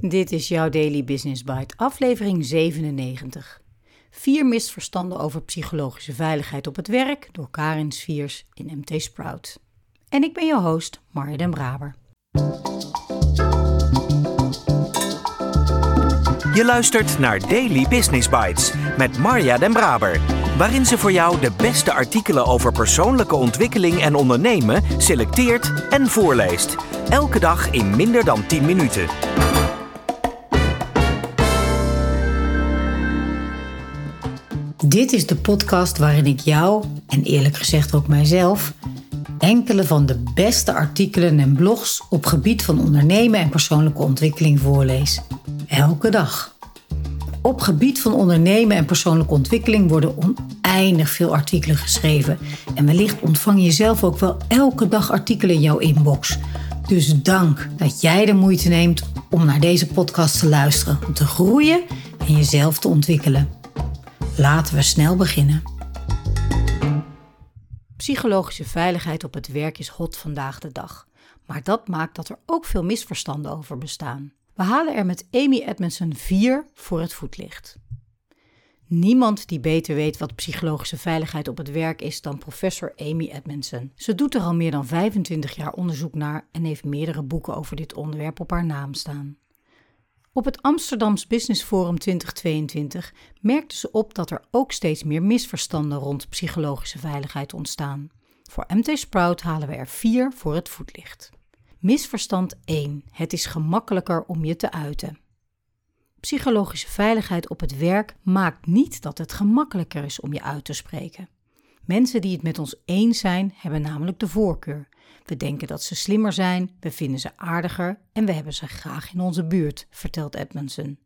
Dit is jouw Daily Business Bite, aflevering 97. Vier misverstanden over psychologische veiligheid op het werk door Karin Sviers in MT Sprout. En ik ben je host, Marja den Braber. Je luistert naar Daily Business Bites met Marja den Braber, waarin ze voor jou de beste artikelen over persoonlijke ontwikkeling en ondernemen selecteert en voorleest. Elke dag in minder dan 10 minuten. Dit is de podcast waarin ik jou, en eerlijk gezegd ook mijzelf, enkele van de beste artikelen en blogs op gebied van ondernemen en persoonlijke ontwikkeling voorlees. Elke dag. Op gebied van ondernemen en persoonlijke ontwikkeling worden oneindig veel artikelen geschreven. En wellicht ontvang je zelf ook wel elke dag artikelen in jouw inbox. Dus dank dat jij de moeite neemt om naar deze podcast te luisteren, om te groeien en jezelf te ontwikkelen. Laten we snel beginnen. Psychologische veiligheid op het werk is hot vandaag de dag. Maar dat maakt dat er ook veel misverstanden over bestaan. We halen er met Amy Edmondson vier voor het voetlicht. Niemand die beter weet wat psychologische veiligheid op het werk is dan professor Amy Edmondson. Ze doet er al meer dan 25 jaar onderzoek naar en heeft meerdere boeken over dit onderwerp op haar naam staan. Op het Amsterdams Business Forum 2022 merkte ze op dat er ook steeds meer misverstanden rond psychologische veiligheid ontstaan. Voor MT Sprout halen we er vier voor het voetlicht. Misverstand 1. Het is gemakkelijker om je te uiten. Psychologische veiligheid op het werk maakt niet dat het gemakkelijker is om je uit te spreken. Mensen die het met ons eens zijn, hebben namelijk de voorkeur. We denken dat ze slimmer zijn, we vinden ze aardiger en we hebben ze graag in onze buurt, vertelt Edmondson.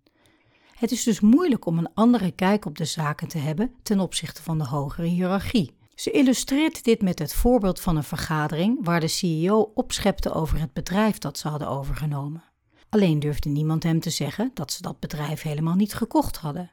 Het is dus moeilijk om een andere kijk op de zaken te hebben ten opzichte van de hogere hiërarchie. Ze illustreert dit met het voorbeeld van een vergadering waar de CEO opschepte over het bedrijf dat ze hadden overgenomen. Alleen durfde niemand hem te zeggen dat ze dat bedrijf helemaal niet gekocht hadden.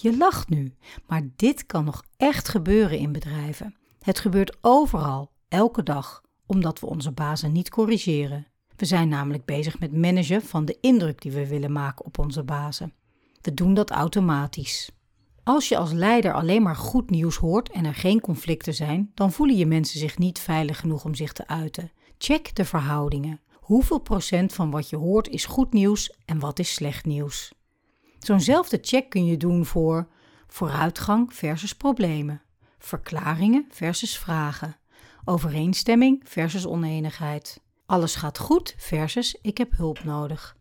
Je lacht nu, maar dit kan nog echt gebeuren in bedrijven. Het gebeurt overal, elke dag, omdat we onze bazen niet corrigeren. We zijn namelijk bezig met managen van de indruk die we willen maken op onze bazen. We doen dat automatisch. Als je als leider alleen maar goed nieuws hoort en er geen conflicten zijn, dan voelen je mensen zich niet veilig genoeg om zich te uiten. Check de verhoudingen. Hoeveel procent van wat je hoort is goed nieuws en wat is slecht nieuws? Zo'nzelfde check kun je doen voor vooruitgang versus problemen, verklaringen versus vragen, overeenstemming versus oneenigheid, alles gaat goed versus ik heb hulp nodig.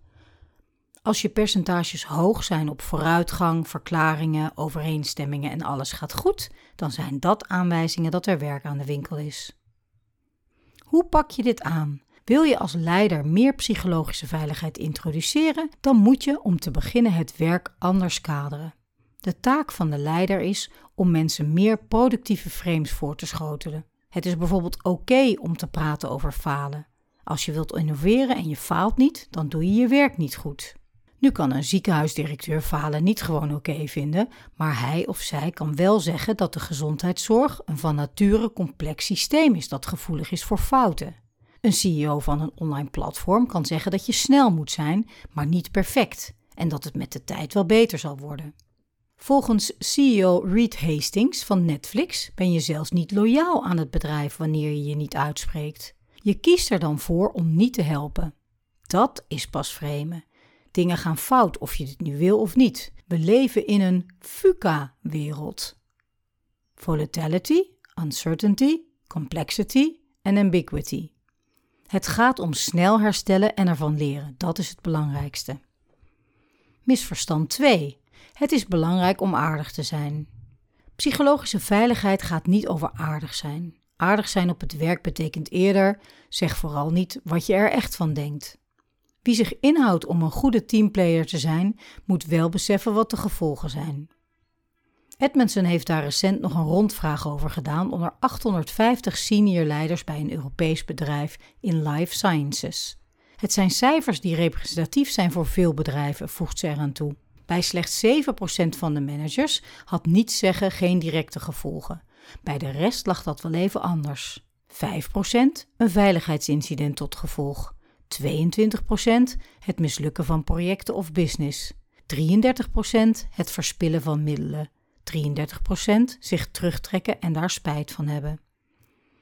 Als je percentages hoog zijn op vooruitgang, verklaringen, overeenstemmingen en alles gaat goed, dan zijn dat aanwijzingen dat er werk aan de winkel is. Hoe pak je dit aan? Wil je als leider meer psychologische veiligheid introduceren, dan moet je om te beginnen het werk anders kaderen. De taak van de leider is om mensen meer productieve frames voor te schotelen. Het is bijvoorbeeld oké om te praten over falen. Als je wilt innoveren en je faalt niet, dan doe je je werk niet goed. Nu kan een ziekenhuisdirecteur falen niet gewoon oké vinden, maar hij of zij kan wel zeggen dat de gezondheidszorg een van nature complex systeem is dat gevoelig is voor fouten. Een CEO van een online platform kan zeggen dat je snel moet zijn, maar niet perfect, en dat het met de tijd wel beter zal worden. Volgens CEO Reed Hastings van Netflix ben je zelfs niet loyaal aan het bedrijf wanneer je je niet uitspreekt. Je kiest er dan voor om niet te helpen. Dat is pas vreemde. Dingen gaan fout of je dit nu wil of niet. We leven in een FUCA-wereld. Volatility, uncertainty, complexity en ambiguity. Het gaat om snel herstellen en ervan leren. Dat is het belangrijkste. Misverstand 2. Het is belangrijk om aardig te zijn. Psychologische veiligheid gaat niet over aardig zijn. Aardig zijn op het werk betekent eerder: zeg vooral niet wat je er echt van denkt. Wie zich inhoudt om een goede teamplayer te zijn, moet wel beseffen wat de gevolgen zijn. Edmondson heeft daar recent nog een rondvraag over gedaan onder 850 senior leiders bij een Europees bedrijf in life sciences. Het zijn cijfers die representatief zijn voor veel bedrijven, voegt ze eraan toe. Bij slechts 7% van de managers had niets zeggen geen directe gevolgen. Bij de rest lag dat wel even anders. 5% een veiligheidsincident tot gevolg. 22% het mislukken van projecten of business, 33% het verspillen van middelen, 33% zich terugtrekken en daar spijt van hebben.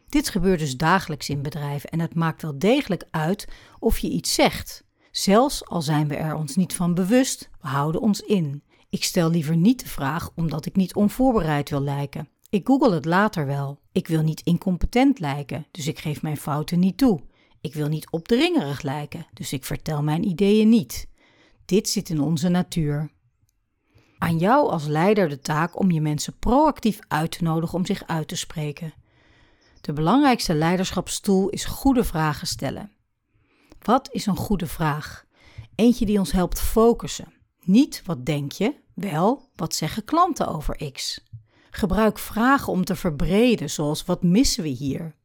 Dit gebeurt dus dagelijks in bedrijven en het maakt wel degelijk uit of je iets zegt. Zelfs al zijn we er ons niet van bewust, we houden ons in. Ik stel liever niet de vraag omdat ik niet onvoorbereid wil lijken. Ik google het later wel. Ik wil niet incompetent lijken, dus ik geef mijn fouten niet toe. Ik wil niet opdringerig lijken, dus ik vertel mijn ideeën niet. Dit zit in onze natuur. Aan jou als leider de taak om je mensen proactief uit te nodigen om zich uit te spreken. De belangrijkste leiderschapstoel is goede vragen stellen. Wat is een goede vraag? Eentje die ons helpt focussen. Niet wat denk je, wel wat zeggen klanten over X. Gebruik vragen om te verbreden, zoals wat missen we hier?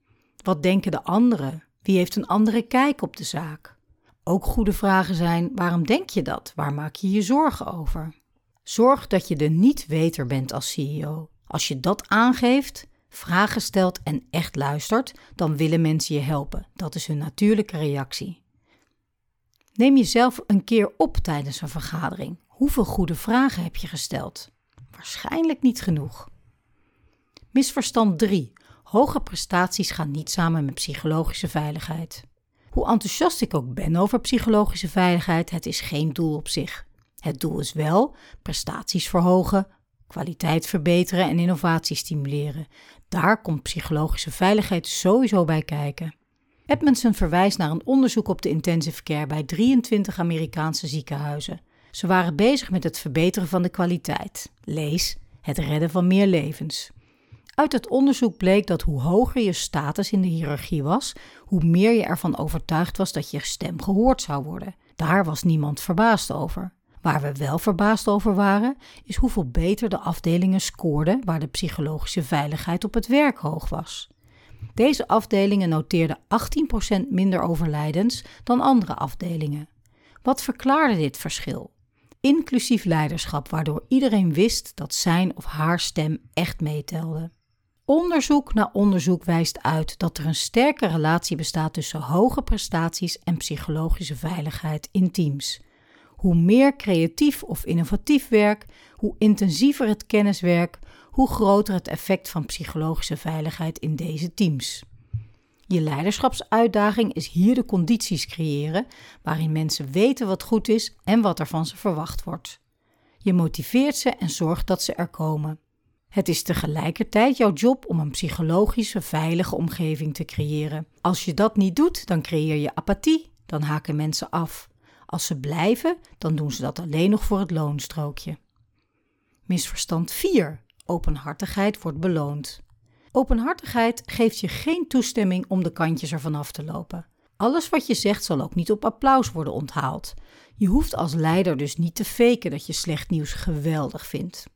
Wat denken de anderen? Wie heeft een andere kijk op de zaak? Ook goede vragen zijn: waarom denk je dat? Waar maak je je zorgen over? Zorg dat je de niet-weter bent als CEO. Als je dat aangeeft, vragen stelt en echt luistert, dan willen mensen je helpen. Dat is hun natuurlijke reactie. Neem jezelf een keer op tijdens een vergadering. Hoeveel goede vragen heb je gesteld? Waarschijnlijk niet genoeg. Misverstand 3. Hoge prestaties gaan niet samen met psychologische veiligheid. Hoe enthousiast ik ook ben over psychologische veiligheid, het is geen doel op zich. Het doel is wel prestaties verhogen, kwaliteit verbeteren en innovatie stimuleren. Daar komt psychologische veiligheid sowieso bij kijken. Edmondson verwijst naar een onderzoek op de intensive care bij 23 Amerikaanse ziekenhuizen. Ze waren bezig met het verbeteren van de kwaliteit. Lees, het redden van meer levens. Uit het onderzoek bleek dat hoe hoger je status in de hiërarchie was, hoe meer je ervan overtuigd was dat je stem gehoord zou worden. Daar was niemand verbaasd over. Waar we wel verbaasd over waren, is hoeveel beter de afdelingen scoorden waar de psychologische veiligheid op het werk hoog was. Deze afdelingen noteerden 18% minder overlijdens dan andere afdelingen. Wat verklaarde dit verschil? Inclusief leiderschap, waardoor iedereen wist dat zijn of haar stem echt meetelde. Onderzoek na onderzoek wijst uit dat er een sterke relatie bestaat tussen hoge prestaties en psychologische veiligheid in teams. Hoe meer creatief of innovatief werk, hoe intensiever het kenniswerk, hoe groter het effect van psychologische veiligheid in deze teams. Je leiderschapsuitdaging is hier de condities creëren waarin mensen weten wat goed is en wat er van ze verwacht wordt. Je motiveert ze en zorgt dat ze er komen. Het is tegelijkertijd jouw job om een psychologische, veilige omgeving te creëren. Als je dat niet doet, dan creëer je apathie, dan haken mensen af. Als ze blijven, dan doen ze dat alleen nog voor het loonstrookje. Misverstand 4. Openhartigheid wordt beloond. Openhartigheid geeft je geen toestemming om de kantjes ervan af te lopen. Alles wat je zegt zal ook niet op applaus worden onthaald. Je hoeft als leider dus niet te faken dat je slecht nieuws geweldig vindt.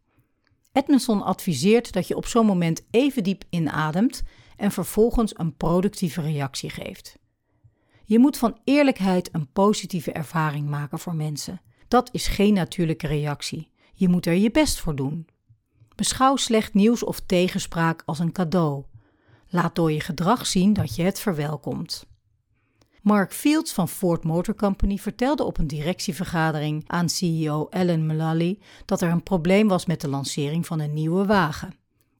Edmondson adviseert dat je op zo'n moment even diep inademt en vervolgens een productieve reactie geeft. Je moet van eerlijkheid een positieve ervaring maken voor mensen. Dat is geen natuurlijke reactie. Je moet er je best voor doen. Beschouw slecht nieuws of tegenspraak als een cadeau. Laat door je gedrag zien dat je het verwelkomt. Mark Fields van Ford Motor Company vertelde op een directievergadering aan CEO Alan Mullally dat er een probleem was met de lancering van een nieuwe wagen.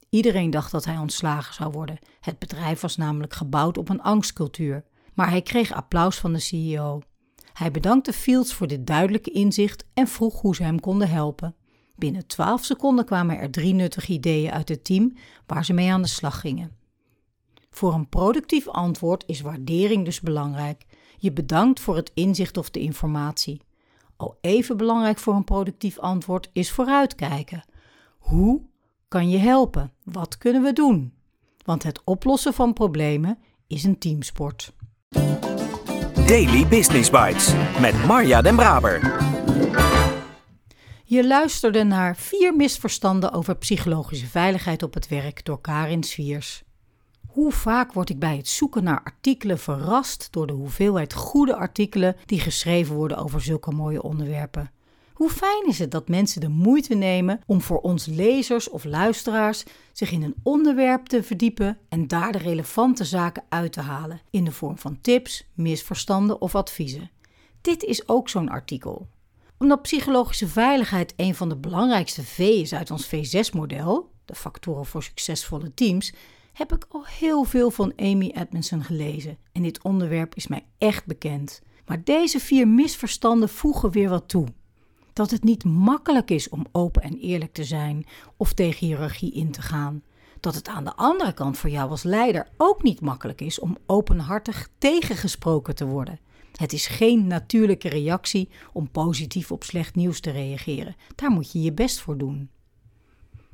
Iedereen dacht dat hij ontslagen zou worden. Het bedrijf was namelijk gebouwd op een angstcultuur. Maar hij kreeg applaus van de CEO. Hij bedankte Fields voor dit duidelijke inzicht en vroeg hoe ze hem konden helpen. Binnen 12 seconden kwamen er drie nuttige ideeën uit het team waar ze mee aan de slag gingen. Voor een productief antwoord is waardering dus belangrijk. Je bedankt voor het inzicht of de informatie. Al even belangrijk voor een productief antwoord is vooruitkijken. Hoe kan je helpen? Wat kunnen we doen? Want het oplossen van problemen is een teamsport. Daily Business Bites met Marja Den Braber. Je luisterde naar vier misverstanden over psychologische veiligheid op het werk door Karin Sviers. Hoe vaak word ik bij het zoeken naar artikelen verrast door de hoeveelheid goede artikelen die geschreven worden over zulke mooie onderwerpen. Hoe fijn is het dat mensen de moeite nemen om voor ons lezers of luisteraars zich in een onderwerp te verdiepen en daar de relevante zaken uit te halen in de vorm van tips, misverstanden of adviezen. Dit is ook zo'n artikel. Omdat psychologische veiligheid een van de belangrijkste V is uit ons V6-model, de factoren voor succesvolle teams, heb ik al heel veel van Amy Edmondson gelezen en dit onderwerp is mij echt bekend. Maar deze vier misverstanden voegen weer wat toe. Dat het niet makkelijk is om open en eerlijk te zijn of tegen hiërarchie in te gaan. Dat het aan de andere kant voor jou als leider ook niet makkelijk is om openhartig tegengesproken te worden. Het is geen natuurlijke reactie om positief op slecht nieuws te reageren. Daar moet je je best voor doen.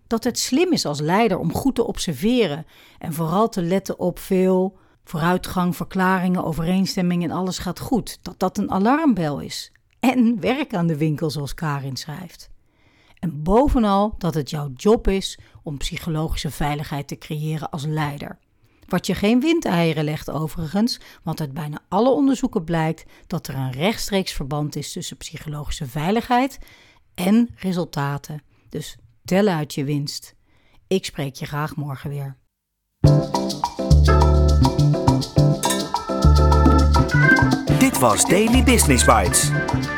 Dat het slim is als leider om goed te observeren en vooral te letten op veel vooruitgang, verklaringen, overeenstemming en alles gaat goed. Dat dat een alarmbel is. En werk aan de winkel, zoals Karin schrijft. En bovenal dat het jouw job is om psychologische veiligheid te creëren als leider. Wat je geen windeieren legt overigens, want uit bijna alle onderzoeken blijkt dat er een rechtstreeks verband is tussen psychologische veiligheid en resultaten. Dus tel uit je winst. Ik spreek je graag morgen weer. Dit was Daily Business Bites.